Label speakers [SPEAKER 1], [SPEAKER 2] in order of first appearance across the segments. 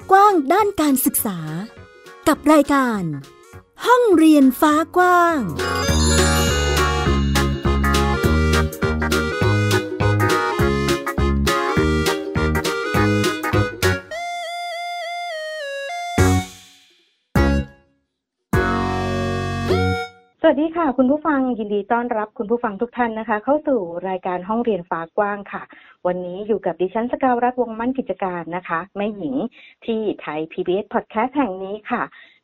[SPEAKER 1] บกว้างด้านการศึกษา กับรายการ ห้องเรียนฟ้ากว้าง
[SPEAKER 2] วัสดีค่ะ คุณผู้ฟังยินดีต้อนรับคุณผู้ฟังทุกท่านนะคะ เข้าสู่รายการห้องเรียนฟ้ากว้างค่ะ วันนี้อยู่กับดิฉันสกาวรัฐวงมั่นกิจการนะคะ แม่หญิงที่ไทย PBS Podcast แห่งนี้ค่ะ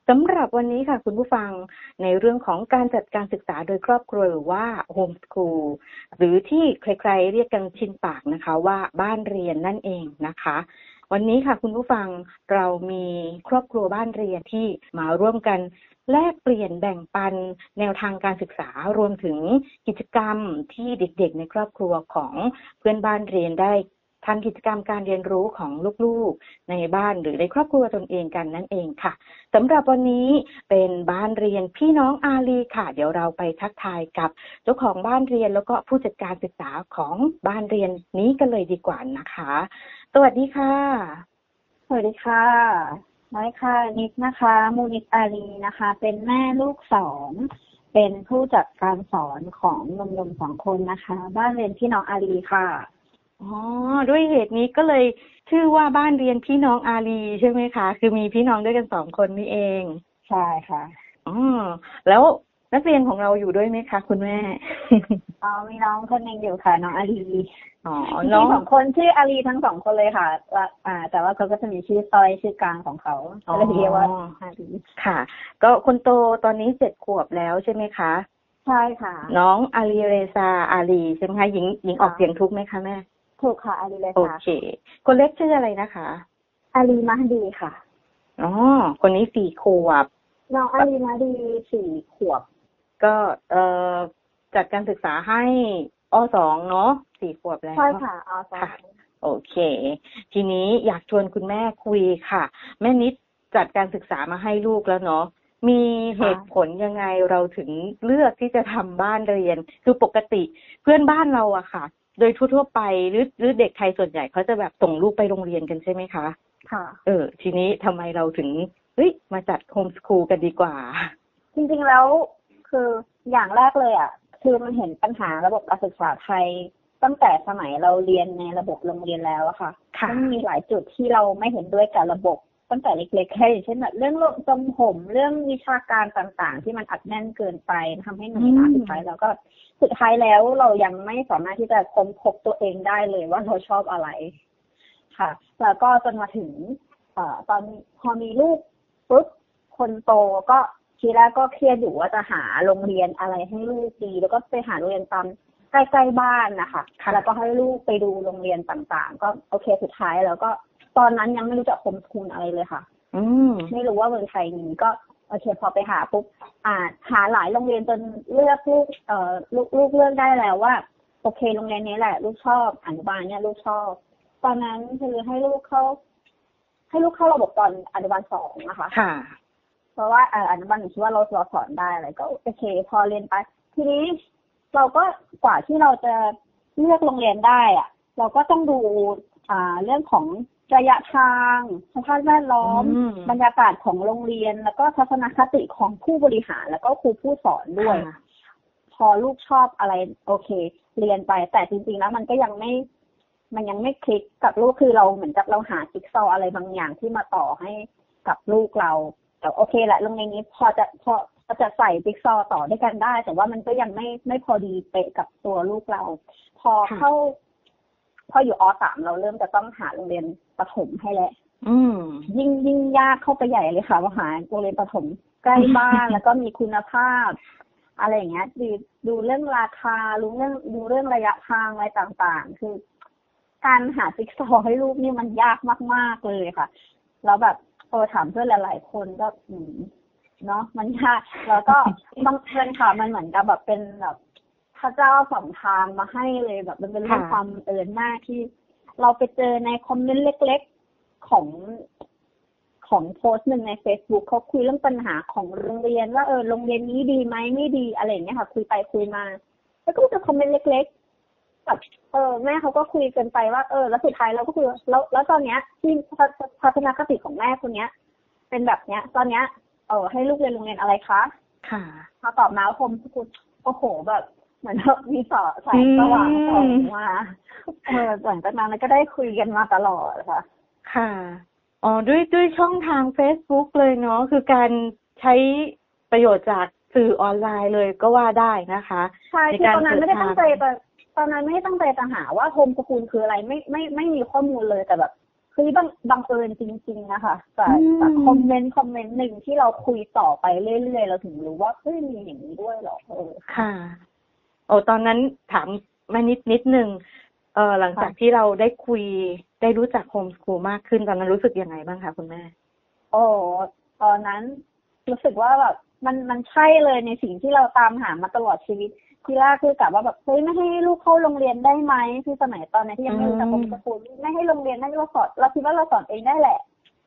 [SPEAKER 2] สำหรับวันนี้ค่ะคุณผู้ฟังในเรื่องของการจัดการศึกษาโดยครอบครัวหรือว่าโฮมสคูลหรือที่ใครๆเรียกกันชินปากนะคะว่าบ้านเรียนนั่นเองนะคะ วันนี้ค่ะคุณผู้ฟังเรามีครอบครัวบ้านเรียนที่มาร่วมกันแลกเปลี่ยนแบ่งปันแนวทางการศึกษารวมถึงกิจกรรมที่เด็กๆ ในครอบครัวของเพื่อนบ้านเรียนได้ ทำกิจกรรมการเรียนรู้ของลูกๆในบ้านหรือในครอบครัวตนเองกันนั่นเองค่ะสำหรับวันนี้เป็นบ้านเรียนพี่น้องอาลีค่ะ เดี๋ยวเราไปทักทายกับเจ้าของบ้านเรียนแล้วก็ผู้จัดการศึกษาของบ้านเรียนนี้กันเลยดีกว่านะคะ สวัสดีค่ะ
[SPEAKER 3] สวัสดีค่ะน้อยค่ะ นิดนะคะ มูนิตอารีนะคะ เป็นแม่ลูกสองเป็นผู้จัดการสอนของนมนมสองคนนะคะ บ้านเรียนพี่น้องอารีค่ะ
[SPEAKER 2] อ๋อ ด้วยเหตุนี้ก็เลยชื่อว่าบ้านเรียนพี่น้องอารีใช่ไหมคะ คือมีพี่น้องด้วยกันสองคนนี่เอง
[SPEAKER 3] ใช่ค่ะ
[SPEAKER 2] อ๋อ แล้วนักเรียนของเราอยู่ด้วยไหมคะ คุณแม่
[SPEAKER 3] อ๋อ มีน้องคนหนึ่งอยู่ค่ะ น้องอารี
[SPEAKER 2] อ๋อ
[SPEAKER 3] มี
[SPEAKER 2] น้อง
[SPEAKER 3] สองคนชื่ออารีทั้งสองคนเลยค่ะแล้วอ่า แต่ว่าเขาก็จะมีชื่อซอยชื่อกลางของเขา
[SPEAKER 2] อ๋อ
[SPEAKER 3] ก็เลยเรียกว่าอารี
[SPEAKER 2] ค่ะ ก็คนโตตอนนี้เจ็ดขวบแล้วใช่ไหมคะ
[SPEAKER 3] ใช่ค่ะ
[SPEAKER 2] น้องอาลีเรซาอาลีใช่ไหมคะหญิงหญิงออก
[SPEAKER 3] ค่ะ
[SPEAKER 2] เสียงทุกไหมคะแม่
[SPEAKER 3] ถูกค่ะอารีเลย
[SPEAKER 2] โอ
[SPEAKER 3] ค่ะ
[SPEAKER 2] เค คนเล็กชื่ออะไรนะคะ
[SPEAKER 3] อารีมาดีค่ะ
[SPEAKER 2] อ๋อ คนนี้สี่ขวบ
[SPEAKER 3] น้องอารีมาดีสี่ขวบ
[SPEAKER 2] ก็เอ่อจัดการศึกษาให้อสองเนาะสี่ขวบแล้ว
[SPEAKER 3] ใช่ค่ะเอาสอง
[SPEAKER 2] ค่ะ โอเค ทีนี้อยากชวนคุณแม่คุยค่ะ แม่นิดจัดการศึกษามาให้ลูกแล้วเนาะมีเหตุผลยังไงเราถึงเลือกที่จะทำบ้านเรียน คือปกติเพื่อนบ้านเราอะค่ะ โดยทั่วๆไปหรือหรือเด็กไทยส่วนใหญ่เขาจะแบบส่งลูกไปโรงเรียนกันใช่ไหมคะ
[SPEAKER 3] ค่ะ
[SPEAKER 2] เออ ทีนี้ทำไมเราถึงเฮ้ยมาจัดโฮมสคูลกันดีกว่า
[SPEAKER 3] จริงๆแล้วคืออย่างแรกเลยอะ คือมันเห็นปัญหาระบบการศึกษาไทยตั้งแต่สมัยเราเรียนในระบบโรงเรียนแล้วอะค่ะ
[SPEAKER 2] ค่ะ
[SPEAKER 3] มันมีหลายจุดที่เราไม่เห็นด้วยกับระบบ ตั้งแต่เล็กๆแค่อย่างเช่นแบบเรื่องทรงผมเรื่องวิชาการต่างๆ ที่มันอัดแน่นเกินไปทำให้เหนื่อยล้าสุดท้ายแล้วก็สุดท้ายแล้วเรายังไม่สามารถที่จะค้นพบตัวเองได้เลยว่าเราชอบอะไร ค่ะ แล้วก็จนมาถึงเอ่อตอนพอมีลูกปุ๊บคนโตก็ทีแรกก็เครียดอยู่ว่าจะหาโรงเรียนอะไรให้ลูกดี แล้วก็ไปหาโรงเรียนตามใกล้ๆบ้านนะคะ
[SPEAKER 2] ค่ะ
[SPEAKER 3] แล้วก็ให้ลูกไปดูโรงเรียนต่างๆ ก็โอเคสุดท้ายแล้วก็ ตอนนั้นยังไม่รู้จักโฮมสคูลอะไรเลยค่ะ
[SPEAKER 2] อืม
[SPEAKER 3] ไม่รู้ว่าเมืองไทยมีก็โอเคพอไปหาปุ๊บอ่าหาหลายโรงเรียนจนเลือกลูกเอ่อลูกลูกเลือกได้แล้วว่า โอเคโรงเรียนนี้แหละ ลูกชอบอนุบาลเนี่ยลูกชอบ ตอนนั้นคือให้ลูกเข้า ให้ลูกเข้าระบบตอนอนุบาลสองนะคะ
[SPEAKER 2] ค่ะ
[SPEAKER 3] เพราะว่าเอ่ออนุบาลหนึ่งคิดว่าเราเราสอนได้อะไรก็โอเค พอเรียนไป ทีนี้เราก็กว่าที่เราจะเลือกโรงเรียนได้อะเราก็ต้องดูอ่าเรื่องของ ระยะทางสภาพแวดล้อม
[SPEAKER 2] อืม
[SPEAKER 3] บรรยากาศของโรงเรียน แล้วก็ทัศนคติของผู้บริหารแล้วก็ครูผู้สอนด้วย
[SPEAKER 2] ค่ะ
[SPEAKER 3] พอลูกชอบอะไร โอเค เรียนไป แต่จริง ๆ แล้วมันก็ยังไม่มันยังไม่คลิกกับลูกคือเราเหมือนกับเราหาจิ๊กซอว์อะไรบางอย่างที่มาต่อให้กับลูกเรา แต่โอเคแหละโรงเรียนนี้พอจะพอพอจะใส่จิ๊กซอว์ต่อด้วยกันได้ แต่ว่ามันก็ยังไม่ไม่พอดีเป๊ะกับตัวลูกเรา พอ
[SPEAKER 2] ค่ะ
[SPEAKER 3] เข้า พออยู่อสามเราเริ่มจะต้องหาโรงเรียนประถมให้แล้ว
[SPEAKER 2] อืม
[SPEAKER 3] ยิ่งยิ่งยากเข้าไปใหญ่เลยค่ะว่าหาโรงเรียนประถมใกล้บ้านแล้วก็มีคุณภาพ อะไรอย่างเงี้ยดูดูเรื่องราคารู้เรื่องดูเรื่องระยะทางอะไรต่างๆ คือ การหาจิ๊กซอว์ให้ลูกนี่มันยากมากๆเลยค่ะแล้วแบบโอถามเพื่อนหลายๆคนก็อืมเนาะมันยากแล้วก็บางเพื่อนค่ะมันเหมือนกับแบบเป็นแบบ พระเจ้าสองทางมาให้เลยแบบ มันเป็นเรื่อง
[SPEAKER 2] ค่ะ
[SPEAKER 3] ความเอิญมากที่ เราไปเจอในคอมเมนต์เล็ก ๆของของโพสต์หนึ่งใน Facebook เขาคุยเรื่องปัญหาของโรงเรียน ว่าเออโรงเรียนนี้ดีไหมไม่ดีอะไรอย่างเงี้ยค่ะ คุยไปคุยมา แล้วก็จะคอมเมนต์เล็กแบบเออแม่เขาก็คุยกันไปว่าเออ แล้วสุดท้ายเราก็คือแล้วแล้วตอนเนี้ย ที่ทัศทัศนคติของแม่คนเนี้ย เป็นแบบเนี้ย ตอนเนี้ยเออให้ลูกเรียนโรงเรียนอะไรคะ
[SPEAKER 2] ค่ะ
[SPEAKER 3] เขาตอบมาว่าโฮมสกูลโอ้โหแบบ เหมือนแบบมีสอแสงสว่างส่องมาเออหลังจากนั้นก็ได้คุยกันมาตลอดค่ะ
[SPEAKER 2] ค่ะอ๋อด้วยด้วยช่องทาง Facebook เลยเนาะคือการใช้ประโยชน์จากสื่อออนไลน์เลยก็ว่าได้นะคะ
[SPEAKER 3] ใช่
[SPEAKER 2] ใน
[SPEAKER 3] คือ
[SPEAKER 2] การ
[SPEAKER 3] ตอนนั้นไม่ได้
[SPEAKER 2] สื่อสาร
[SPEAKER 3] ตั้งใจแต่ตอนนั้นไม่ได้ตั้งใจจะหาว่าโฮมสกูลคืออะไรไม่ไม่ไม่มีข้อมูลเลยแต่แบบคือบังบังเอิญจริง ๆ นะคะจากจากคอมเมนต์คอมเมนต์หนึ่งที่เราคุยต่อไปเรื่อยๆ เราถึงรู้ว่าเฮ้ยมีอย่างนี้ด้วยเหรอเออ
[SPEAKER 2] ค่ะ โอ้ตอนนั้นถามมานิดนิดนึงเออหลังจากที่เราได้คุยได้รู้จักโฮมส o ูลมากขึ้นตอนนั้นรู้สึกยังไงบ้างคะคุณแม่
[SPEAKER 3] โอ้ตอนนั้นรู้สึกว่าแบบมันมันใช่เลยในสิ่งที่เราตามหามาตลอดชีวิตทีแรกคือกะว่าแบบเฮ้ยไม่ให้ลูกเข้าโรงเรียนได้ไหมคือสมัยตอนนั้นที่ยังไม่รู้จักโฮมสกูลไม่ให้โรงเรียนได้เราสอนเราคิดว่าเราสอนเองได้แหละ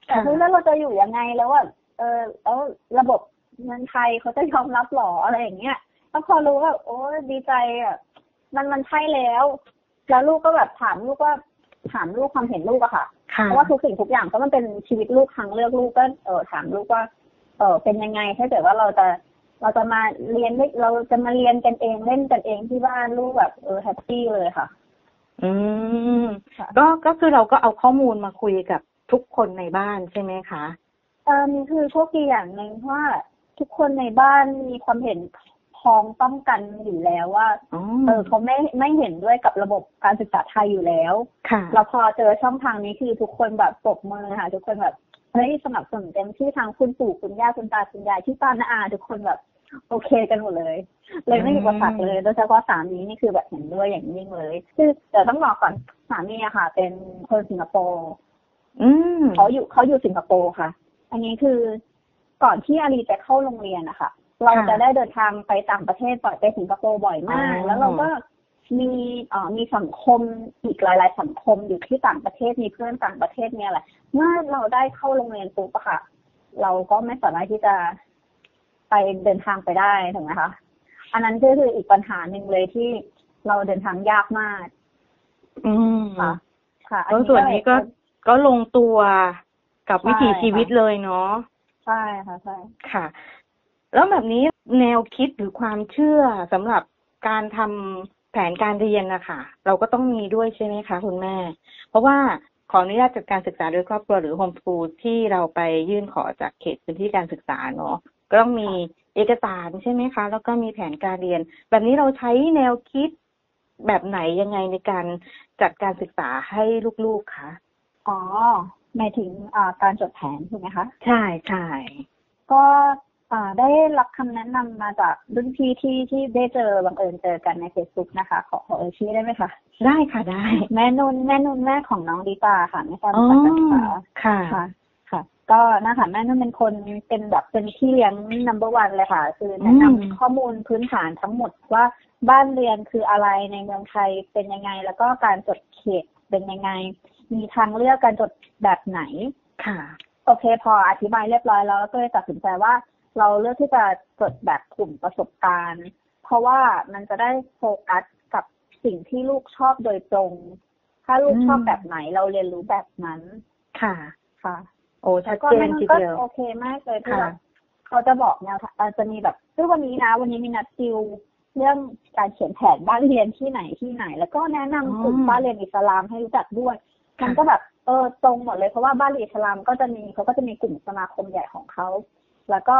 [SPEAKER 3] แต่
[SPEAKER 2] ค่ะ
[SPEAKER 3] เฮ้ยแล้วเราจะอยู่ยังไงแล้วว่าเออแล้วระบบเงินไทยเขาจะยอมรับหรออะไรอย่างเงี้ย แล้วพอรู้ว่าโอ้ดีใจอะมันมันใช่แล้ว แล้วลูกก็แบบถามลูกว่าถามลูกความเห็นลูกอะค่ะ
[SPEAKER 2] ค่ะ
[SPEAKER 3] เพราะว่าทุกสิ่งทุกอย่างก็มันเป็นชีวิตลูกทางเลือกลูกก็เออถามลูกว่า เออเป็นยังไงถ้าเกิดว่าเราจะเราจะมาเรียนได้เราจะมาเรียนกันเองเล่นกันเองที่บ้านลูกแบบเออแฮปปี้เลยค่ะ
[SPEAKER 2] อืม
[SPEAKER 3] ค่ะ
[SPEAKER 2] ก็ก็คือเราก็เอาข้อมูลมาคุยกับทุกคนในบ้านใช่ไหมคะ
[SPEAKER 3] เออมีคือโชคดีอย่างหนึ่งเพราะว่าทุกคนในบ้านมีความเห็น พ้องต้องกันอยู่แล้วว่า
[SPEAKER 2] อ๋อ
[SPEAKER 3] เออเขาไม่ไม่เห็นด้วยกับระบบการศึกษาไทยอยู่แล้ว
[SPEAKER 2] ค่ะ
[SPEAKER 3] แล้วพอเจอช่องทางนี้คือทุกคนแบบปรบมือค่ะ ทุกคนแบบเฮ้ยสนับสนุนเต็มที่ทางคุณปู่คุณย่าคุณตาคุณยายที่ป้าน้าอาทุกคนแบบโอเคกันหมดเลย เลยไม่มีอุปสรรคเลย โดยเฉพาะสามีนี่คือแบบเห็นด้วยอย่างยิ่งเลยคือแต่ต้องบอกก่อนสามีอะค่ะ เป็นคนสิงคโปร์
[SPEAKER 2] อืม
[SPEAKER 3] เขาอยู่เขาอยู่สิงคโปร์ค่ะ อันนี้คือก่อนที่อาลีจะเข้าโรงเรียนนะคะ เราจะได้เดินทางไปต่างประเทศบ่อยไปสิงคโปร์บ่อยมาก แล้วเราก็มีเอ่อมีสังคมอีกหลาย ๆ สังคมอยู่ที่ต่างประเทศมีเพื่อนต่างประเทศเนี่ยแหละเมื่อเราได้เข้าโรงเรียนปุ๊บอะค่ะ เราก็ไม่สามารถที่จะไปเดินทางไปได้ถูกไหมคะอันนั้นก็คืออีกปัญหาหนึ่งเลยที่เราเดินทางยากมาก
[SPEAKER 2] อืม
[SPEAKER 3] ค่ะ ค่ะอั
[SPEAKER 2] แล้วส่วนนี้ก็ก็ลงตัวกับ
[SPEAKER 3] ใช่
[SPEAKER 2] วิถีชีวิต
[SPEAKER 3] ค่ะ
[SPEAKER 2] เลยเนาะ
[SPEAKER 3] ใช่ค่ะใช่
[SPEAKER 2] ค่ะ แล้วแบบนี้แนวคิดหรือความเชื่อสำหรับการทำแผนการเรียนนะคะเราก็ต้องมีด้วยใช่ไหมคะคุณแม่ เพราะว่าขออนุญาตจัดการศึกษาโดยครอบครัวหรือโฮมส o ูลที่เราไปยื่นขอจากเขตพื้นที่การศึกษาเนาะก็ต้องมีเอกสารใช่ไหมคะ แล้วก็มีแผนการเรียน แบบนี้เราใช้แนวคิดแบบไหนยังไงในการจัดการศึกษาให้ลูกๆคะ
[SPEAKER 3] อ๋อหมายถึงอ่าการจดแผนถูกไหมคะ
[SPEAKER 2] ใช่ใช่
[SPEAKER 3] ก็ อ่าได้รับคำแนะนำมาจากรุ่นพี่ที่ที่ได้เจอบังเอิญเจอกันใน Facebook นะคะ ขอขอเอ่ยชื่อได้ไหมคะ
[SPEAKER 2] ได้ค่ะได้
[SPEAKER 3] แม่นุ่นแม่นุ่นแม่ของน้องดิตาค่ะไม่ทราบ
[SPEAKER 2] อ๋อ
[SPEAKER 3] รู้จักกันค่ะ
[SPEAKER 2] ค่ะ
[SPEAKER 3] ค่ะ ค่ะ ก็นะคะแม่นุ่นเป็นคนเป็นแบบเป็นพี่เลี้ยง number one เลยค่ะ คือแนะนำ
[SPEAKER 2] อืม
[SPEAKER 3] ข้อมูลพื้นฐานทั้งหมดว่าบ้านเรียนคืออะไรในเมืองไทยเป็นยังไง แล้วก็การจดเขตเป็นยังไง มีทางเลือกการจดแบบไหน
[SPEAKER 2] ค่ะ
[SPEAKER 3] โอเค พออธิบายเรียบร้อยแล้วก็เลยตัดสินใจว่า เราเลือกที่จะจดแบบกลุ่มประสบการณ์ เพราะว่ามันจะได้โฟกัสกับสิ่งที่ลูกชอบโดยตรง ถ้าลูก
[SPEAKER 2] อืม
[SPEAKER 3] ชอบแบบไหนเราเรียนรู้แบบนั้น
[SPEAKER 2] ค่ะ
[SPEAKER 3] ค่ะ
[SPEAKER 2] โอ้ชั
[SPEAKER 3] แล้
[SPEAKER 2] ด
[SPEAKER 3] วก็
[SPEAKER 2] เจ
[SPEAKER 3] แม่
[SPEAKER 2] น
[SPEAKER 3] นุ่น
[SPEAKER 2] ที
[SPEAKER 3] ก็
[SPEAKER 2] เดียว
[SPEAKER 3] โอเคมากเลยที่
[SPEAKER 2] ค่ะ
[SPEAKER 3] แบบเขาจะบอกแนวทางเอ่อจะมีแบบซึ่งวันนี้นะ วันนี้มีนัดติวเรื่องการเขียนแผนบ้านเรียนที่ไหนที่ไหน แล้วก็แนะนำกลุ่มบ้านเรียนอิสลามให้รู้จักด้วย มันก็แบบเออตรงหมดเลยเพราะว่าบ้านเรียนอิสลามก็จะมีเขาก็จะมีกลุ่มสมาคมใหญ่ของเขา แล้วก็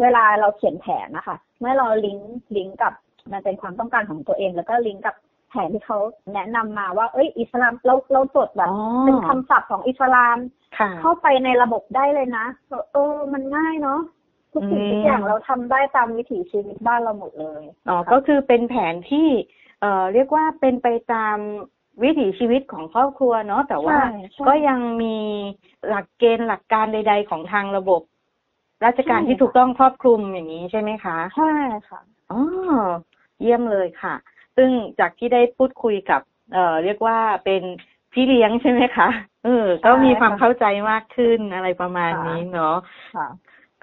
[SPEAKER 3] เวลาเราเขียนแผนนะคะเมื่อเราลิงก์ลิงก์กับมันเป็นความต้องการของตัวเอง แล้วก็ลิงก์กับแผนที่เขาแนะนำมาว่า เอ้ย อิสลามเราเราจดแบบ
[SPEAKER 2] อ๋อ
[SPEAKER 3] เป็นคำศัพท์ของอิสลาม
[SPEAKER 2] ค่ะ
[SPEAKER 3] เข้าไปในระบบได้เลยนะเออเออมันง่ายเนาะทุกสิ่ง
[SPEAKER 2] อืม
[SPEAKER 3] ทุกอย่างเราทำได้ตามวิถีชีวิตบ้านเราหมดเลย
[SPEAKER 2] อ๋อ
[SPEAKER 3] ค่ะ
[SPEAKER 2] ก็คือเป็นแผนที่เอ่อเรียกว่าเป็นไปตามวิถีชีวิตของครอบครัวเนาะแต่ว่า
[SPEAKER 3] ใช่ใช่
[SPEAKER 2] ก็ยังมีหลักเกณฑ์หลักการใด ๆ ของทางระบบ ราชการ
[SPEAKER 3] ใช่
[SPEAKER 2] ที่
[SPEAKER 3] ค่ะ
[SPEAKER 2] ถูกต้องครอบคลุมอย่างนี้ใช่ไหมคะ
[SPEAKER 3] ใช่ค่ะ
[SPEAKER 2] อ๋อเยี่ยมเลยค่ะ ซึ่งจากที่ได้พูดคุยกับ เอ่อ เรียกว่าเป็นพี่เลี้ยงใช่ไหมคะเออก็มีความ
[SPEAKER 3] ใช่ค่ะ
[SPEAKER 2] เข้าใจมากขึ้นอะไรประมาณ
[SPEAKER 3] ค่ะ
[SPEAKER 2] นี้เนาะ
[SPEAKER 3] ค่ะ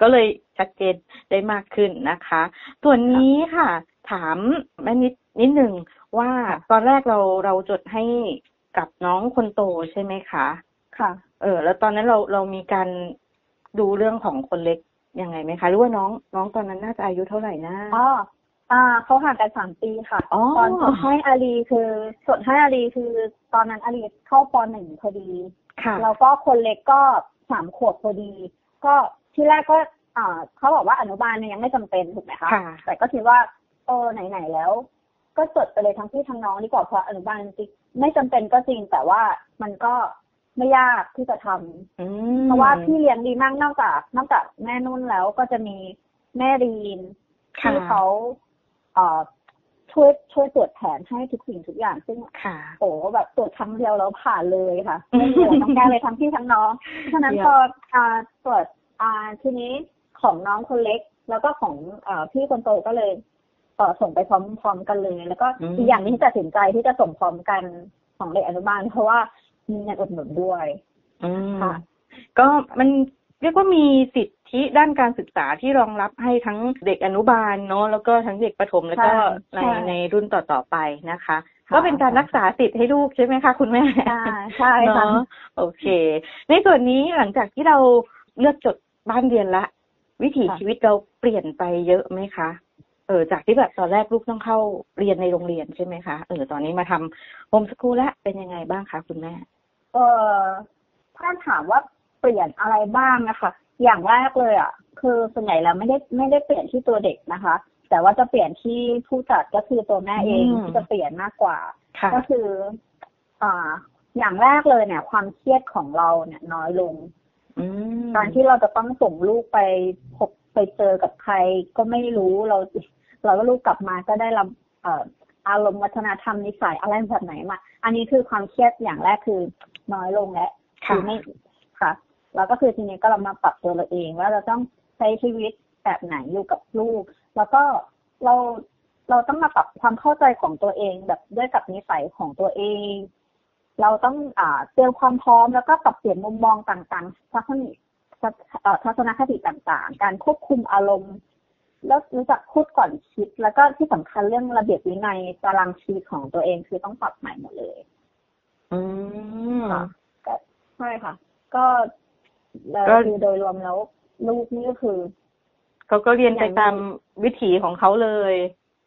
[SPEAKER 2] ก็เลยชัดเจนได้มากขึ้นนะคะ ส่วนนี้ค่ะ ถามแม่นิดนิดหนึ่งว่า
[SPEAKER 3] ค่ะ
[SPEAKER 2] ตอนแรกเราเราจดให้กับน้องคนโตใช่ไหมคะ
[SPEAKER 3] ค่ะ
[SPEAKER 2] เออ แล้วตอนนั้นเราเรามีการ ดูเรื่องของคนเล็กยังไงไหมคะ หรือว่าน้องน้องตอนนั้นน่าจะอายุเท่าไหร่นะ
[SPEAKER 3] อ๋ออ่าเขาห่างกันสามปีค่ะ
[SPEAKER 2] อ๋อ
[SPEAKER 3] ตอนสดให้อารีคือสดให้อารีคือ ตอนนั้นอารีเข้าปหนึ่งพอดี
[SPEAKER 2] ค่ะ
[SPEAKER 3] แล้วก็คนเล็กก็สามขวบพอดี ก็ที่แรกก็อ่าเขาบอกว่าอนุบาลเนี่ยยังไม่จำเป็นถูกไหมคะ
[SPEAKER 2] ค่ะ
[SPEAKER 3] แต่ก็คิดว่าเออไหนๆแล้ว ก็จดไปเลยทั้งพี่ทั้งน้องดีกว่าเพราะอนุบาลจริงไม่จำเป็นก็จริงแต่ว่ามันก็ ไม่ยากที่จะทำ
[SPEAKER 2] อืม
[SPEAKER 3] เพราะว่าพี่เลี้ยงดีมากนอกจากนอกจากแม่นุ่นแล้วก็จะมีแม่รีน
[SPEAKER 2] ค่ะ
[SPEAKER 3] ที่เขาเอ่อช่วยช่วยตรวจแผนให้ทุกสิ่งทุกอย่าง ซึ่ง
[SPEAKER 2] ค่ะ
[SPEAKER 3] โอ้แบบตรวจครั้งเดียวแล้วผ่านเลยค่ะ
[SPEAKER 2] อืม
[SPEAKER 3] ไม่เหลือต้องแก้เลยทั้งพี่ทั้งน้องฉะนั้น
[SPEAKER 2] เยี่ยม
[SPEAKER 3] พออ่าตรวจอ่าทีนี้ของน้องคนเล็ก แล้วก็ของอ่าพี่คนโตก็เลยเอ่อส่งไปพร้อมๆกันเลย แล้วก็อีกอย่างหนึงที่ตัดสินใจที่จะส่งพร้อมกันของเด็กอนุบาลเพราะว่า มีเงินอุดหนุนด้วย
[SPEAKER 2] อืม
[SPEAKER 3] ค่ะ
[SPEAKER 2] ก็มันเรียกว่ามีสิทธิด้านการศึกษาที่รองรับให้ทั้งเด็กอนุบาลเนาะแล้วก็ทั้งเด็กประถมแล้วก็
[SPEAKER 3] ใช่
[SPEAKER 2] ใน
[SPEAKER 3] ใช่
[SPEAKER 2] ในรุ่นต่อๆไปนะคะ
[SPEAKER 3] ค่ะ
[SPEAKER 2] ก็เป็นการรักษาสิทธิ์ให้ลูกใช่ไหมคะ คุณแม่
[SPEAKER 3] ใช่ใช่ค่ะ
[SPEAKER 2] เนาะโอเค ในส่วนนี้หลังจากที่เราเลือกจดบ้านเรียนละ วิถี
[SPEAKER 3] ค่ะ
[SPEAKER 2] ชีวิตเราเปลี่ยนไปเยอะไหมคะ เออจากที่แบบตอนแรกลูกต้องเข้าเรียนในโรงเรียนใช่ไหมคะเออตอนนี้มาทำโฮมสกูลแล้วเป็นยังไงบ้างคะคุณแม่
[SPEAKER 3] เออถ้าถามว่าเปลี่ยนอะไรบ้างนะคะ อย่างแรกเลยอะ คือส่วนใหญ่แล้วไม่ได้ไม่ได้เปลี่ยนที่ตัวเด็กนะคะ แต่ว่าจะเปลี่ยนที่ผู้จัดก็คือตัวแม่เอง
[SPEAKER 2] อืม
[SPEAKER 3] ที่จะเปลี่ยนมากกว่า
[SPEAKER 2] ค่ะ
[SPEAKER 3] ก็คืออ่าอย่างแรกเลยเนี่ย ความเครียดของเราเนี่ยน้อยลง
[SPEAKER 2] อืม
[SPEAKER 3] การที่เราจะต้องส่งลูกไปพบ ไปเจอกับใครก็ไม่รู้เรา เราก็ลูกกลับมาก็ได้รับเอ่ออารมณ์วัฒนธรรมนิสัยอะไรแบบไหนมาอันนี้คือความเครียดอย่างแรกคือน้อยลงแล้ว
[SPEAKER 2] ค่ะ
[SPEAKER 3] ไม่ค่ะ แล้วก็คือทีนี้ก็เรามาปรับตัวเราเองว่าเราต้องใช้ชีวิตแบบไหนอยู่กับลูก แล้วก็เราเราต้องมาปรับความเข้าใจของตัวเองแบบด้วยกับนิสัยของตัวเอง เราต้องอ่าเตรียมความพร้อมแล้วก็ปรับเปลี่ยนมุมมองต่างๆทัศน ทัศเอ่อทัศนคติต่างๆ การควบคุมอารมณ์ แล้วรู้จักพูดก่อนคิด แล้วก็ที่สำคัญเรื่องระเบียบวินัยตารางชีวิตของตัวเองคือต้องปรับใหม่หมดเลย
[SPEAKER 2] อืม
[SPEAKER 3] ค่ะก็ใช่ค่ะก็แล้ว
[SPEAKER 2] ก็
[SPEAKER 3] คือโดยรวมแล้ว ลูกนี่ก็คือ
[SPEAKER 2] เขาก็เรียนไป
[SPEAKER 3] อย่าง
[SPEAKER 2] ตามวิถีของเขาเลย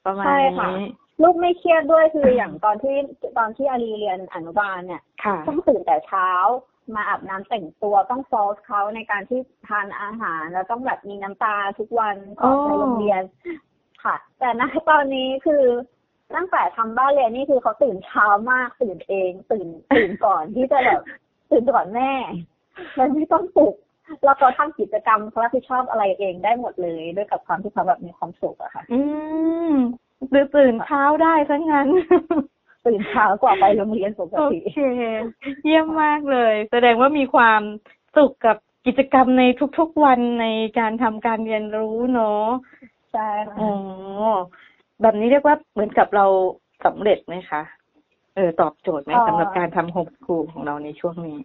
[SPEAKER 2] ประมาณ
[SPEAKER 3] ใช่ค่ะ
[SPEAKER 2] นี้
[SPEAKER 3] ลูกไม่เครียดด้วยคืออย่างตอนที่ตอนที่อารีเรียนอนุบาลเนี่ย
[SPEAKER 2] ค่ะ
[SPEAKER 3] ต้องตื่นแต่เช้า มาอาบน้ำแต่งตัวต้องฟอสเขาในการที่ทานอาหาร แล้วต้องแบบมีน้ำตาทุกวันก่อนไป
[SPEAKER 2] อ๋อ
[SPEAKER 3] โรงเรียนค่ะ แต่ณตอนนี้คือตั้งแต่ทำบ้านเรียนนี่คือเขาตื่นเช้ามากตื่นเองตื่นตื่นก่อนที่จะแบบตื่นก่อนแม่แล้วไม่ต้องปลุกแล้วเขาทำกิจกรรมเขารับผิดชอบอะไรเองได้หมดเลยด้วยกับความที่เขาแบบมีความสุขอะค่ะ
[SPEAKER 2] อืมตื่นตื่นเช้าได้ทั้งนั้น
[SPEAKER 3] ตื่นเช้ากว่าไปโรงเรียนปก
[SPEAKER 2] โอ
[SPEAKER 3] ติ
[SPEAKER 2] เคเยี่ยมมากเลย แสดงว่ามีความสุขกับกิจกรรมในทุกๆวันในการทำการเรียนรู้เนาะ
[SPEAKER 3] ใช่ค่ะ
[SPEAKER 2] อ๋อแบบนี้เรียกว่าเหมือนกับเราสำเร็จไหมคะเออตอบโจทย์ไหมสำหรับการทำโฮมสคูลของเราในช่วงนี้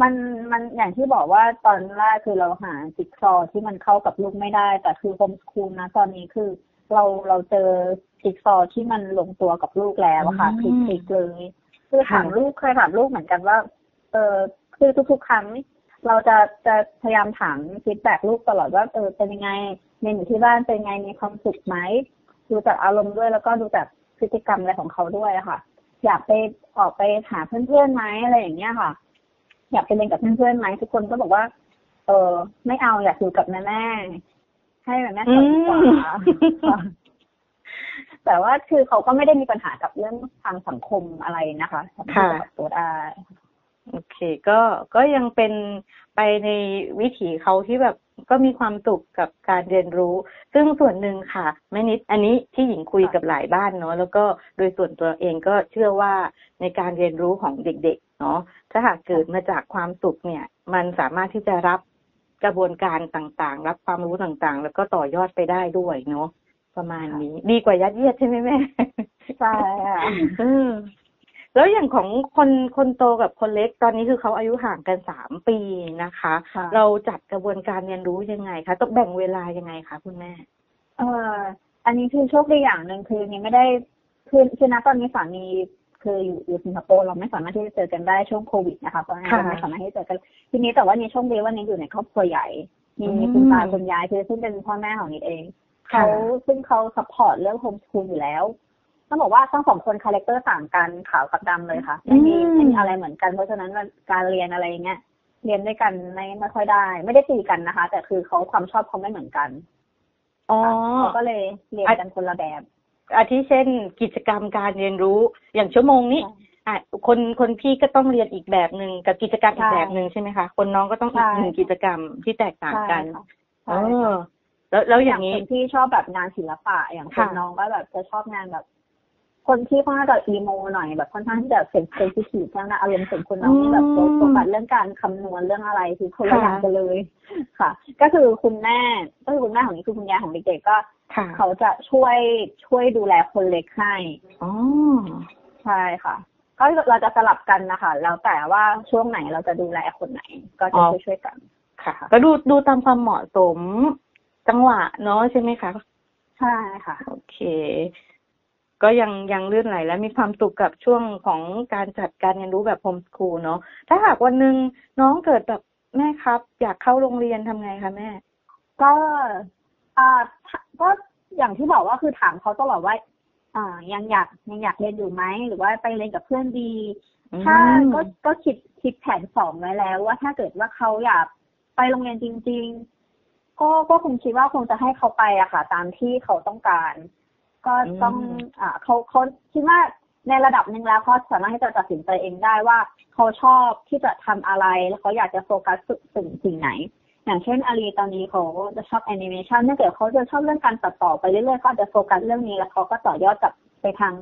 [SPEAKER 3] มันมันอย่างที่บอกว่าตอนแรกคือเราหาจิ๊กซอว์ที่มันเข้ากับลูกไม่ได้ แต่คือโฮมสคูลนะ ตอนนี้คือเราเราเจอ จิ๊กซอว์ที่มันลงตัวกับลูกแล้วอะค่ะ
[SPEAKER 2] อืม
[SPEAKER 3] คือคลิกเลยคือถาม
[SPEAKER 2] ค่ะ
[SPEAKER 3] ลูกเคยถามลูกเหมือนกันว่า เออคือทุกๆครั้งเราจะจะพยายามถาม feedback ลูกตลอดว่าเออเป็นยังไงเรียนอยู่ที่บ้านเป็นยังไงมีความสุขไหมดูจากอารมณ์ด้วยแล้วก็ดูจากพฤติกรรมอะไรของเขาด้วยอะค่ะ อยากไปออกไปหาเพื่อนๆไหมอะไรอย่างเงี้ยค่ะ อยากไปเรียนกับเพื่อนๆไหมทุกคนก็บอกว่า เออไม่เอาอยากอยู่กับแม่แม่ๆให้แม่แม่สอนดีกว่า
[SPEAKER 2] อืม
[SPEAKER 3] ค่ะ แต่ว่าคือเขาก็ไม่ได้มีปัญหากับเรื่องทางสังคมอะไรนะคะสามารถที่จะปรับตัวได้
[SPEAKER 2] โอเคก็ก็ยังเป็นไปในวิถีเขาที่แบบก็มีความสุขกับการเรียนรู้ ซึ่งส่วนหนึ่งค่ะแม่นิดอันนี้ที่หญิงคุย
[SPEAKER 3] ค่ะ
[SPEAKER 2] กับหลายบ้านเนาะแล้วก็โดยส่วนตัวเองก็เชื่อว่าในการเรียนรู้ของเด็ก ๆ เนาะถ้าหากเกิดมาจากความสุขเนี่ย มันสามารถที่จะรับกระบวนการต่างๆ รับความรู้ต่างๆ แล้วก็ต่อยอดไปได้ด้วยเนาะ ประมาณนี้ ดีกว่ายัดเยียดใช่ไหมแม่
[SPEAKER 3] ใช่ค่ะ
[SPEAKER 2] เออแล้วอย่างของคนคนโตกับคนเล็กตอนนี้คือเขาอายุห่างกันสามปีนะคะ
[SPEAKER 3] ค่ะ
[SPEAKER 2] เราจัดกระบวนการเรียนรู้ยังไงคะต้องแบ่งเวลายังไงคะคุณแม่
[SPEAKER 3] เอออันนี้คือโชคดีอย่างหนึ่งคือยังไม่ได้คือคือณตอนนี้สามีคืออยู่อยู่สิงคโปร์เราไม่สามารถที่จะเจอกันได้ช่วงโควิดนะคะเพราะงั้น
[SPEAKER 2] ค่ะ
[SPEAKER 3] เราไม่สามารถที่จะเจอกันทีนี้แต่ว่านี่โชคดีว่านี่อยู่ในครอบครัวใหญ่มี
[SPEAKER 2] อืม
[SPEAKER 3] คุณตาคุณยายคือซึ่งเป็นพ่อแม่ของนิดเอง
[SPEAKER 2] ค่ะ
[SPEAKER 3] เขาซึ่งเขา support เรื่อง homeschool อยู่แล้วต้องบอกว่าทั้งสองคน character ต่างกันขาวกับดำเลยค่ะไม่มี
[SPEAKER 2] อืม
[SPEAKER 3] ไม่มีอะไรเหมือนกันเพราะฉะนั้นการเรียนอะไรอย่างเงี้ยเรียนด้วยกันไม่ไม่ค่อยได้ ไม่ได้ตีกันนะคะ แต่คือเขาความชอบเขาไม่เหมือนกัน
[SPEAKER 2] อ๋อ
[SPEAKER 3] เขาก็เลยเรียนกันคนละแบบ
[SPEAKER 2] อาทิเช่นกิจกรรมการเรียนรู้อย่างชั่วโมงนี้อะคนคนพี่ก็ต้องเรียนอีกแบบหนึ่งกับกิจกรรมอีก
[SPEAKER 3] ใช่
[SPEAKER 2] แบบหนึ่งใช่ไหมคะ คนน้องก็ต้องอีก
[SPEAKER 3] ใช่
[SPEAKER 2] หนึ่งกิจกรรมที่แตกต่างกัน
[SPEAKER 3] ใช่ค่ะ
[SPEAKER 2] เอ
[SPEAKER 3] ใช่
[SPEAKER 2] อ
[SPEAKER 3] ค่ะ
[SPEAKER 2] แล้วแล้วอา
[SPEAKER 3] อย่ย่าง
[SPEAKER 2] นี้
[SPEAKER 3] คนที่ชอบแบบงานศิลปะอย่างคน
[SPEAKER 2] ค่ะ
[SPEAKER 3] น้องก็แบบจะชอบงานแบบ คนที่ค่อนข้างจะอีโมหน่อยแบบค่อนข้างที่จะเซนเซนซิทีฟนะอารมณ์ส่วนคนน้องนี่แบบโฟกัสเรื่องการคำนวณเรื่องอะไรคือคนละอย่างกันเลย ค่ะ ก็คือคุณแม่ก็คือคุณแม่ของนี่คือคุณยายของเด็กๆก็
[SPEAKER 2] ค่ะ
[SPEAKER 3] เขาจะช่วยช่วยดูแลคนเล็กให้
[SPEAKER 2] อ๋อ
[SPEAKER 3] ใช่ค่ะก็เราจะสลับกันนะคะแล้วแต่ว่าช่วงไหนเราจะดูแลคนไหน ก็จะช่วยช่วยๆกัน
[SPEAKER 2] ค่ะ ก็ดูดูตามความเหมาะสม จังหวะเนาะใช่ไหมคะ
[SPEAKER 3] ใช่ค่ะ
[SPEAKER 2] โอเค ก็ยังยังลื่นไหลและมีความสุขกับช่วงของการจัดการเรียนรู้แบบโฮมสคูลเนาะถ้าหากวันหนึ่งน้องเกิดแบบแม่ครับ อยากเข้าโรงเรียนทำไงคะแม่
[SPEAKER 3] ก็อ่าก็อย่างที่บอกว่าคือถามเขาตลอดว่าอ่ายังอยากยังอยากเรียนอยู่ไหมหรือว่าไปเรียนกับเพื่อนดี
[SPEAKER 2] อืม
[SPEAKER 3] ถ้าก็ก็คิดคิดแผนสองไว้แล้ว ว่าถ้าเกิดว่าเขาอยากไปโรงเรียนจริง ๆ ก็ก็คงคิดว่าคงจะให้เขาไปอะค่ะ ตามที่เขาต้องการ ก็ต้องอ่าเขาเขาคิดว่าในระดับหนึ่งแล้วเขาสามารถที่จะตัดสินใจเองได้ว่าเขาชอบที่จะทำอะไรแล้วเขาอยากจะโฟกัสสิ่งสิ่งไหน อย่างเช่นอารีตอนนี้เขาจะชอบแอนิเมชันถ้าเกิดเขาจะชอบเรื่องการตัดต่อไปเรื่อยๆก็อาจจะโฟกัสเรื่องนี้แล้วเขาก็ต่อยอดกลับไปทาง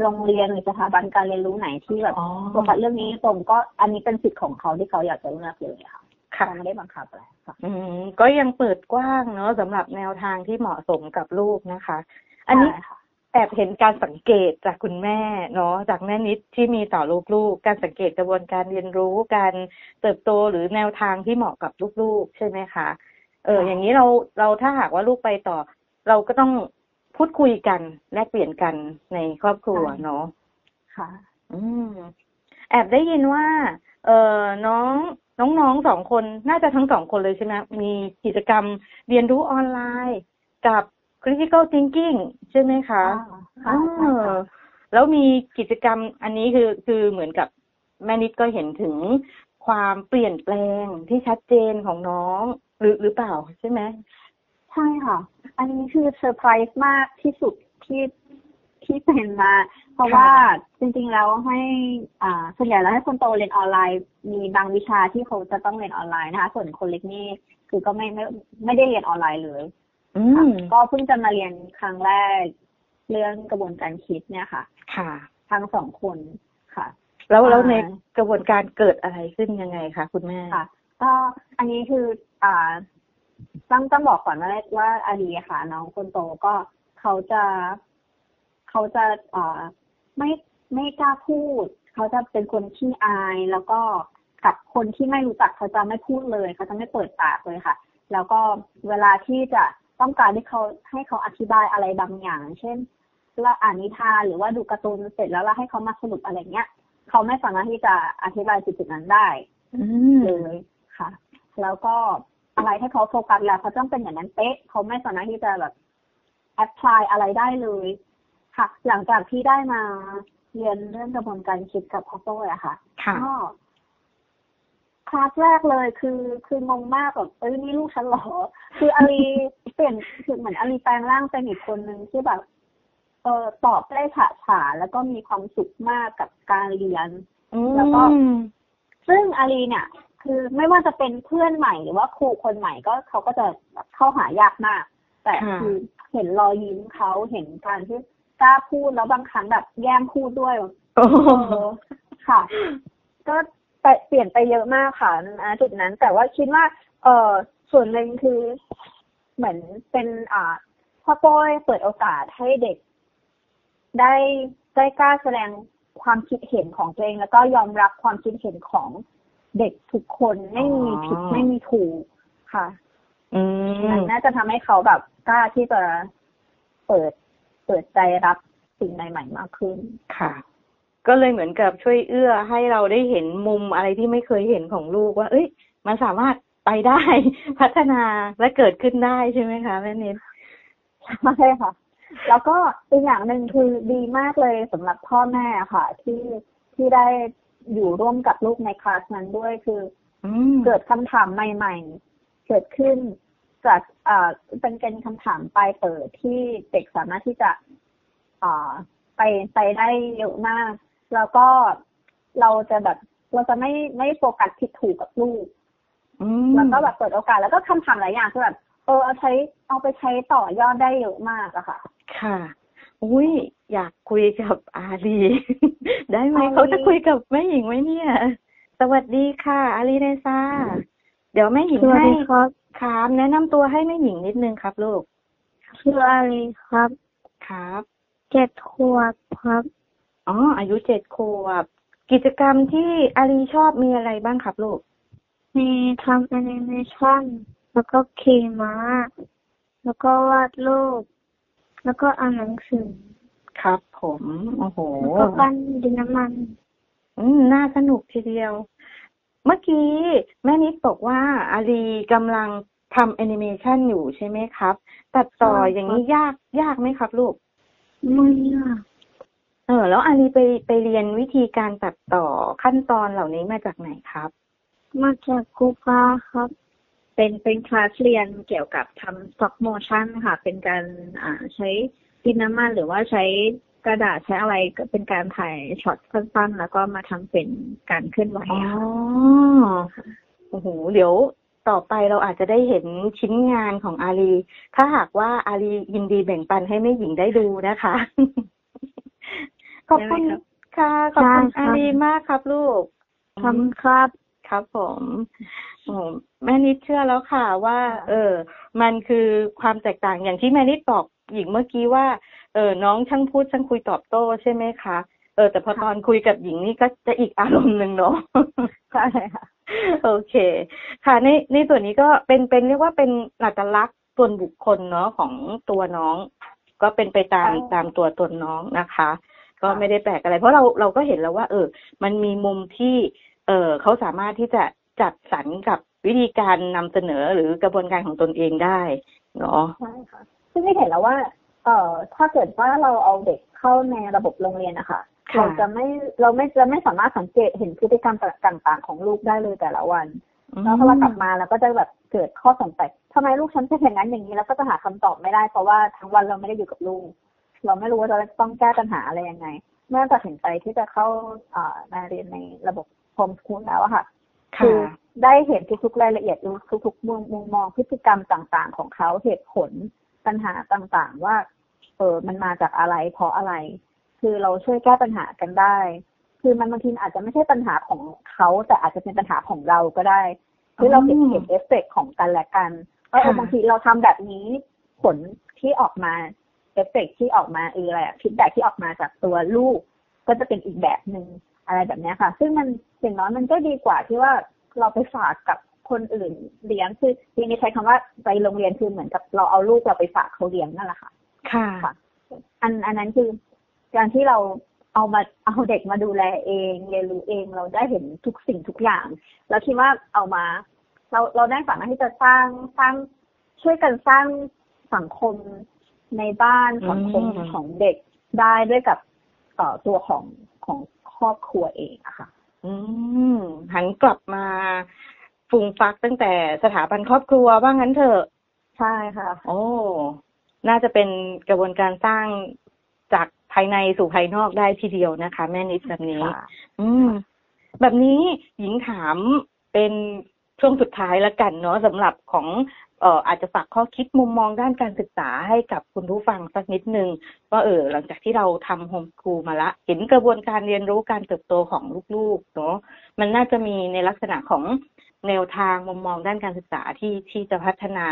[SPEAKER 3] โรงเรียนหรือสถาบันการเรียนรู้ไหนที่แบบ
[SPEAKER 2] อ๋อ
[SPEAKER 3] โฟกัสเรื่องนี้ตรงก็อันนี้เป็นสิทธิ์ของเขาที่เขาอยากจะเลือกเลยค่ะ
[SPEAKER 2] ค่ะ
[SPEAKER 3] เราไม่ได้บังคับอะไรค่ะ
[SPEAKER 2] อืมก็ยังเปิดกว้างเนาะสำหรับแนวทางที่เหมาะสมกับลูกนะคะ อันนี้
[SPEAKER 3] ใช่ค่ะ
[SPEAKER 2] แอบเห็นการสังเกตจากคุณแม่เนาะจากแม่นิดที่มีต่อลูกๆ การสังเกตกระบวนการเรียนรู้การเติบโตหรือแนวทางที่เหมาะกับลูกๆ ใช่ไหมคะเออ
[SPEAKER 3] ค่ะ
[SPEAKER 2] อย่างนี้เราเราถ้าหากว่าลูกไปต่อ เราก็ต้องพูดคุยกันแลกเปลี่ยนกันในครอบครัวเนาะ
[SPEAKER 3] ค่ะ
[SPEAKER 2] อืมแอบได้ยินว่า เออน้อง น้องๆสองคนน่าจะทั้งสองคนเลยใช่ไหมมีกิจกรรมเรียนรู้ออนไลน์กับ critical thinking ใช่ไหมคะ
[SPEAKER 3] ค่ะใช่
[SPEAKER 2] เออ
[SPEAKER 3] ค่ะ
[SPEAKER 2] แล้วมีกิจกรรมอันนี้คือคือเหมือนกับแม่นิดก็เห็นถึงความเปลี่ยนแปลงที่ชัดเจนของน้องหรือหรือเปล่าใช่ไหม
[SPEAKER 3] ใช่ค่ะ อันนี้คือเซอร์ไพรส์มากที่สุดที่ ที่เป็นมา เพราะว่าจริงๆแล้วให้อ่าส่วนใหญ่แล้วให้คนโตเรียนออนไลน์ มีบางวิชาที่เขาจะต้องเรียนออนไลน์นะคะ ส่วนคนเล็กนี่คือก็ไม่ไม่ไม่ได้เรียนออนไลน์เลย
[SPEAKER 2] อื
[SPEAKER 3] ค่ะ
[SPEAKER 2] ม
[SPEAKER 3] ก็เพิ่งจะมาเรียนครั้งแรก เรื่องกระบวนการคิดเนี่ยค่ะ
[SPEAKER 2] ค่ะ
[SPEAKER 3] ทั้งสองคนค่ะ
[SPEAKER 2] แล้วแล้ว
[SPEAKER 3] อ่า
[SPEAKER 2] ในกระบวนการเกิดอะไรขึ้นยังไงคะคุณแม่
[SPEAKER 3] ค่ะ ก็อันนี้คืออ่าต้องต้องบอกก่อนว่าว่าอาลีค่ะ น้องคนโตก็เขาจะ เขาจะอ่าไม่ไม่กล้าพูด เขาจะเป็นคนขี้อาย แล้วก็กับคนที่ไม่รู้จักเขาจะไม่พูดเลย เขาจะไม่เปิดปากเลยค่ะ แล้วก็เวลาที่จะต้องการให้เขาให้เขาอธิบายอะไรบางอย่าง เช่นเราอ่านนิทานหรือว่าดูการ์ตูนเสร็จแล้วเราให้เขามาสรุปอะไรเงี้ยเขาไม่สามารถที่จะอธิบายจุดๆนั้นได้
[SPEAKER 2] อืม
[SPEAKER 3] เลยค่ะ แล้วก็อะไรให้เขาโฟกัสแล้วเขาต้องเป็นอย่างนั้นเป๊ะเขาไม่สามารถที่จะแบบแอพพลายอะไรได้เลย ค่ะ หลังจากที่ได้มาเรียนเรื่องกระบวนการคิดกับพ่อโต้อะค่ะ
[SPEAKER 2] ค่ะ
[SPEAKER 3] ก็คลาสแรกเลยคือคืองงมากแบบเอ้ยนี่ลูกฉันเหรอ คืออาลีเปลี่ยนคือเหมือนอาลีแปลงร่างเป็นอีกคนนึงที่แบบเออตอบได้ฉะฉานแล้วก็มีความสุขมากกับการเรียนแล้วก็
[SPEAKER 2] อืม
[SPEAKER 3] ซึ่งอารีเนี่ย คือไม่ว่าจะเป็นเพื่อนใหม่หรือว่าครูคนใหม่ก็เขาก็จะแบบเข้าหายากมาก แต่
[SPEAKER 2] ค่ะ
[SPEAKER 3] คือเห็นรอยยิ้มเขาเห็นการที่ก ล้าพูดแล้วบางครั้งแบบแย่งพูดด้วย
[SPEAKER 2] โอ้
[SPEAKER 3] เออค่ะ ก็ไปเปลี่ยนไปเยอะมากค่ะณจุดนั้น แต่ว่าคิดว่า เออส่วนหนึ่งคือ เหมือนเป็นอ่าพ่อโป้ยเปิดโอกาสให้เด็ก ได้ได้กล้าแสดงความคิดเห็นของตัวเอง แล้วก็ยอมรับความคิดเห็นของเด็กทุกคนไม่มีผิด
[SPEAKER 2] อ๋อ
[SPEAKER 3] ไม่มีถูกค่ะ
[SPEAKER 2] อืม
[SPEAKER 3] มันน่าจะทำให้เขาแบบกล้าที่จะเปิดเปิดใจรับสิ่งใหม่ๆมากขึ้น
[SPEAKER 2] ค่ะ ก็เลยเหมือนกับช่วยเอื้อให้เราได้เห็นมุมอะไรที่ไม่เคยเห็นของลูกว่า เอ้ย มันสามารถไปได้พัฒนาและเกิดขึ้นได้ใช่ไหมคะแม่นิด
[SPEAKER 3] ใช่ค่ะ แล้วก็อีกอย่างหนึ่งคือดีมากเลยสำหรับพ่อแม่ค่ะ ที่ที่ได้อยู่ร่วมกับลูกในคลาสนั้นด้วยคือ
[SPEAKER 2] อืม
[SPEAKER 3] เกิดคำถามใหม่ ๆ เกิดขึ้น จากอ่าเป็นเป็นคำถามปลายเปิดที่เด็กสามารถที่จะอ่าไปไปได้เยอะมาก แล้วก็เราจะแบบเราจะไม่ไม่โฟกัสผิดถูกกับลูก
[SPEAKER 2] อืม
[SPEAKER 3] แล้วก็แบบเปิดโอกาสแล้วก็คำถามหลายอย่างคือแบบเออเอาใช้เอาไปใช้ต่อยอดได้เยอะมากอะค่ะ
[SPEAKER 2] ค่ะอุ้ยอยากคุยกับอาลี ได้ไหม
[SPEAKER 3] อาลี
[SPEAKER 2] เขาจะคุยกับแม่หญิงไหมเนี่ย สวัสดีค่ะ อาลีเนซาเดี๋ยวแม่หญิง
[SPEAKER 4] สวัส
[SPEAKER 2] ให้
[SPEAKER 4] ดี ครับ
[SPEAKER 2] ครับแนะนำตัวให้แม่หญิงนิดนึงครับลูก
[SPEAKER 4] ชื่ออาลีครับ
[SPEAKER 2] ครับ
[SPEAKER 4] เจ็ดขวบครับ
[SPEAKER 2] อ๋อ อายุเจ็ดขวบ กิจกรรมที่อาลีชอบมีอะไรบ้างครับลูก
[SPEAKER 4] มีทำแอนิเมชันแล้วก็ขี่ม้า แล้วก็วาดรูป แล้วก็อ่านหนังสือ
[SPEAKER 2] ครับผม โอ้โห
[SPEAKER 4] แล้วก็ปั้นดินน้ำมัน
[SPEAKER 2] อืม น่าสนุกทีเดียว เมื่อกี้แม่นิดบอกว่าอาลีกำลังทำแอนิเมชันอยู่ใช่ไหมครับ ตัดต่อ
[SPEAKER 4] ใช่ครับ
[SPEAKER 2] อย่างนี้ยากยากไหมครับ ลูก
[SPEAKER 4] ไม่ยาก
[SPEAKER 2] เออ แล้วอาลีไปไปเรียนวิธีการตัดต่อขั้นตอนเหล่านี้มาจากไหนครับ
[SPEAKER 4] มาจากกูปาครับ
[SPEAKER 3] เป็นเป็นคลาสเรียนเกี่ยวกับทำ stop motion ค่ะ เป็นการอ่าใช้ดินน้ำมันหรือว่าใช้ กระดาษใช้อะไรก็เป็นการถ่ายช็อตสั้นๆ แล้วก็มาทำเป็นการเคลื่อนไหว
[SPEAKER 2] อ๋อ
[SPEAKER 3] ค่ะ
[SPEAKER 2] โอ้โหเดี๋ยวต่อไปเราอาจจะได้เห็นชิ้นงานของอาลี ถ้าหากว่าอาลียินดีแบ่งปันให้แม่หญิงได้ดูนะคะ ขอบคุณ
[SPEAKER 3] ได้ไหมครับ
[SPEAKER 2] ค่ะ ขอบคุณ
[SPEAKER 4] ได้ครับ
[SPEAKER 2] อาลีมากครับลูก
[SPEAKER 4] ทำครับ
[SPEAKER 2] ครับผมโอ้แม่นิดเชื่อแล้วค่ะว่า
[SPEAKER 3] ค่ะ
[SPEAKER 2] เออ มันคือความแตกต่างอย่างที่แม่นิดบอกหญิงเมื่อกี้ว่า เออน้องช่างพูดช่างคุยตอบโต้ใช่ไหมคะเออแต่พอตอนคุยกับหญิงนี่ก็จะอีกอารมณ์หนึ่งเนาะ
[SPEAKER 3] ใช่ค่ะ
[SPEAKER 2] โอเค ค่ะ ในในส่วนนี้ก็เป็นเป็นเรียกว่าเป็นอัตลักษณ์ส่วนบุคคลเนาะของตัวน้อง ก็เป็นไปตาม
[SPEAKER 3] ใช่
[SPEAKER 2] ตามตัวตนน้องนะคะ ก็
[SPEAKER 3] ค่ะ
[SPEAKER 2] ไม่ได้แปลกอะไร เพราะเราเราก็เห็นแล้วว่า เออ มันมีมุมที่ เออเขาสามารถที่จะจัดสรรกับวิธีการนำเสนอหรือกระบวนการของตนเองได้เนาะ
[SPEAKER 3] ใช่ค่ะซึ่งไม่เห็นแล้วว่า เอ่อถ้าเกิดว่าเราเอาเด็กเข้าในระบบโรงเรียนนะคะ
[SPEAKER 2] ค่ะ
[SPEAKER 3] เราจะไม่เราไม่จะไม่สามารถสังเกตเห็นพฤติกรรมต่างๆของลูกได้เลยแต่ละวันแล้วพอเรากลับมาเราก็จะแบบเกิดข้อสงสัยทำไมลูกฉันเป็นอย่างนั้นอย่างนี้แล้วก็จะหาคำตอบไม่ได้เพราะว่าทั้งวันเราไม่ได้อยู่กับลูก เราไม่รู้ว่าเราจะต้องแก้ปัญหาอะไรยังไง เมื่อตัดสินใจที่จะเข้าเอ่อมาเรียนในระบบโฮมสคูลแล้วอะค่ะ
[SPEAKER 2] ค่ะ
[SPEAKER 3] ได้เห็นทุกๆรายละเอียดทุกๆมุมมุมมองพฤติกรรมต่างๆ ของเขาเหตุผล ปัญหาต่างๆ ว่า เออมันมาจากอะไร เพราะอะไร คือเราช่วยแก้ปัญหากันได้ คือมันบางทีอาจจะไม่ใช่ปัญหาของเขาแต่อาจจะเป็นปัญหาของเราก็ได้คือเราเห็นเห็นเอฟเฟกต์ของกันและกันเออบางทีเราทำแบบนี้ผลที่ออกมาเอฟเฟกต์ที่ออกมาเอออะไร feedback ที่ออกมาจากตัวลูก ก็จะเป็นอีกแบบหนึ่งอะไรแบบนี้ค่ะ ซึ่งมันอย่างน้อยมันก็ดีกว่าที่ว่าเราไปฝากกับ คนอื่นเลี้ยงคือทีนี้ใช้คำว่าไปโรงเรียนคือเหมือนกับเราเอาลูกเราไปฝากเขาเลี้ยงนั่นแหละค่ะ
[SPEAKER 2] ค่ะ
[SPEAKER 3] ค่ะ อันอันนั้นคือการที่เราเอามาเอาเด็กมาดูแลเองเรียนรู้เองเราได้เห็นทุกสิ่งทุกอย่างแล้วคิดว่าเอามา เราเราได้สามารถที่จะสร้างสร้างช่วยกันสร้างสังคมในบ้าน
[SPEAKER 2] อืม
[SPEAKER 3] สังคมของเด็กได้ด้วยกับเอ่อตัวของของครอบครัวเองอะค่ะ
[SPEAKER 2] อืมหันกลับมา ฟูงฟักตั้งแต่สถาบันครอบครัวว่างั้นเถอะ
[SPEAKER 3] ใช่ค่ะ
[SPEAKER 2] โอ้น่าจะเป็นกระบวนการสร้างจากภายในสู่ภายนอกได้ทีเดียวนะคะ แม่นิดแบบนี้
[SPEAKER 3] ค่ะ
[SPEAKER 2] อืม แบบนี้หญิงถามเป็นช่วงสุดท้ายแล้วกันเนาะสำหรับของเอ่ออาจจะฝากข้อคิดมุมมองด้านการศึกษาให้กับคุณผู้ฟังสักนิดนึงว่าเออ หลังจากที่เราทำโฮมสคูลมาละ เห็นกระบวนการเรียนรู้การเติบโตของลูกๆเนาะมันน่าจะมีในลักษณะของ แนวทางมุมมองด้านการศึกษาที่ที่จะพัฒนา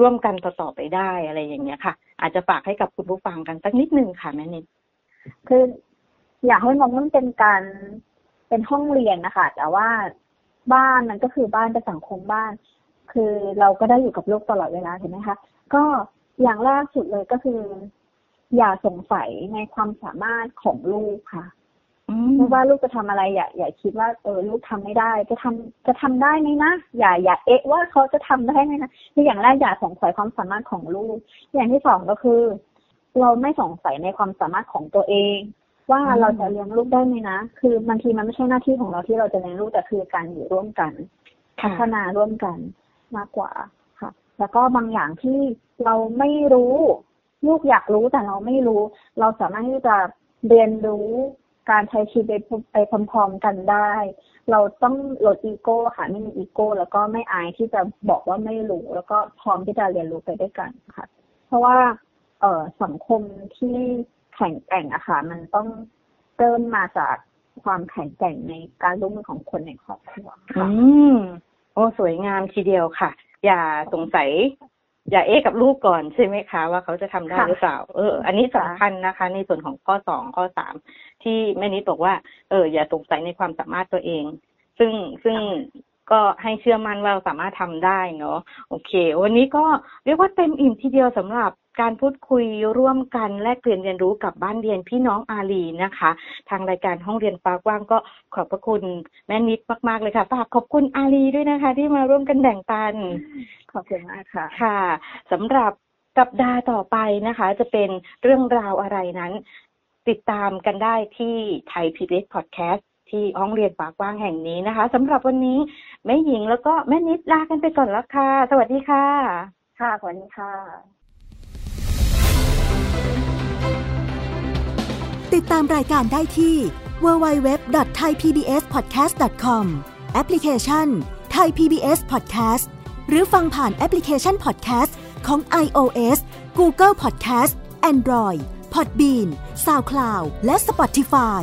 [SPEAKER 2] ร่วมกันต่อๆไปได้อะไรอย่างเงี้ยค่ะ อาจจะฝากให้กับคุณผู้ฟังกันสักนิดนึงค่ะแม่นิด
[SPEAKER 3] คืออยากให้มองว่ามันเป็นการเป็นห้องเรียนนะคะแต่ว่าบ้านมันก็คือบ้านเป็นสังคมบ้าน คือเราก็ได้อยู่กับลูกตลอดเวลาเห็นไหมคะก็อย่างแรกสุดเลยก็คือ อย่าสงสัยในความสามารถของลูกค่ะ ไม่ว่าลูกจะทำอะไรอย่าอย่าคิดว่าเออลูกทำไม่ได้ จะทำจะทำได้ไหมนะอย่าอย่าเอะว่าเขาจะทำได้ไหมนะคืออย่างแรกอย่าสงสัยความสามารถของลูก อย่างที่สองก็คือ เราไม่สงสัยในความสามารถของตัวเอง ว่าเราจะเลี้ยงลูกได้ไหมนะ คือบางทีมันไม่ใช่หน้าที่ของเราที่เราจะเลี้ยงลูกแต่คือการอยู่ร่วมกัน พัฒนาร่วมกันมากกว่าค่ะ แล้วก็บางอย่างที่เราไม่รู้ ลูกอยากรู้แต่เราไม่รู้ เราสามารถที่จะเรียนรู้ การใช้ชีวิตไปพร้อมๆกันได้ เราต้องลดอีโก้ค่ะไม่มีอีโก้ แล้วก็ไม่อายที่จะบอกว่าไม่รู้ แล้วก็พร้อมที่จะเรียนรู้ไปด้วยกันค่ะ เพราะว่า เออสังคมที่แข็งแกร่งอะค่ะ มันต้องเริ่มมาจากความแข็งแกร่งในการร่วมมือของคนในครอบครัว
[SPEAKER 2] อื
[SPEAKER 3] ค่ะ
[SPEAKER 2] มโอ้สวยงามทีเดียวค่ะ อย่าสงสัย อย่าเอ๊ะกับลูกก่อนใช่ไหมคะ ว่าเขาจะทำได้
[SPEAKER 3] ค่ะ
[SPEAKER 2] หรือเปล่า เออ อันนี้
[SPEAKER 3] ค่ะ
[SPEAKER 2] สำคัญนะคะ ในส่วนของข้อสองข้อสามที่แม่นิดบอกว่า เออ อย่าสงสัยในความสามารถตัวเอง ซึ่งซึ่ง ก็ให้เชื่อมั่นว่าเราสามารถทำได้เนาะโอเค วันนี้ก็เรียกว่าเต็มอิ่มทีเดียวสำหรับการพูดคุยร่วมกันแลกเปลี่ยนเรียนรู้กับบ้านเรียนพี่น้องอาลีนะคะ ทางรายการห้องเรียนฟ้ากว้างก็ขอบพระคุณแม่นิดมากๆเลยค่ะฝากขอบคุณอาลีด้วยนะคะ ที่มาร่วมกันแบ่งปัน
[SPEAKER 3] ขอบคุณมากค่ะ
[SPEAKER 2] ค่ะสำหรับสัปดาห์ต่อไปนะคะ จะเป็นเรื่องราวอะไรนั้น ติดตามกันได้ที่ไทยพีบีพอดแคสต์ ที่ห้องเรียนปากกว้างแห่งนี้นะคะสำหรับวันนี้แม่หญิงแล้วก็แม่นิดลากันไปก่อนแล้วค่ะ สวัสดีค่ะ
[SPEAKER 3] ค่ะสวัสดีค่ะ
[SPEAKER 1] ติดตามรายการได้ที่ www.thaipbspodcast.com แอปพลิเคชัน Thai PBS Podcast หรือฟังผ่านแอปพลิเคชัน Podcast ของ iOS Google Podcast Android Podbean SoundCloud และ Spotify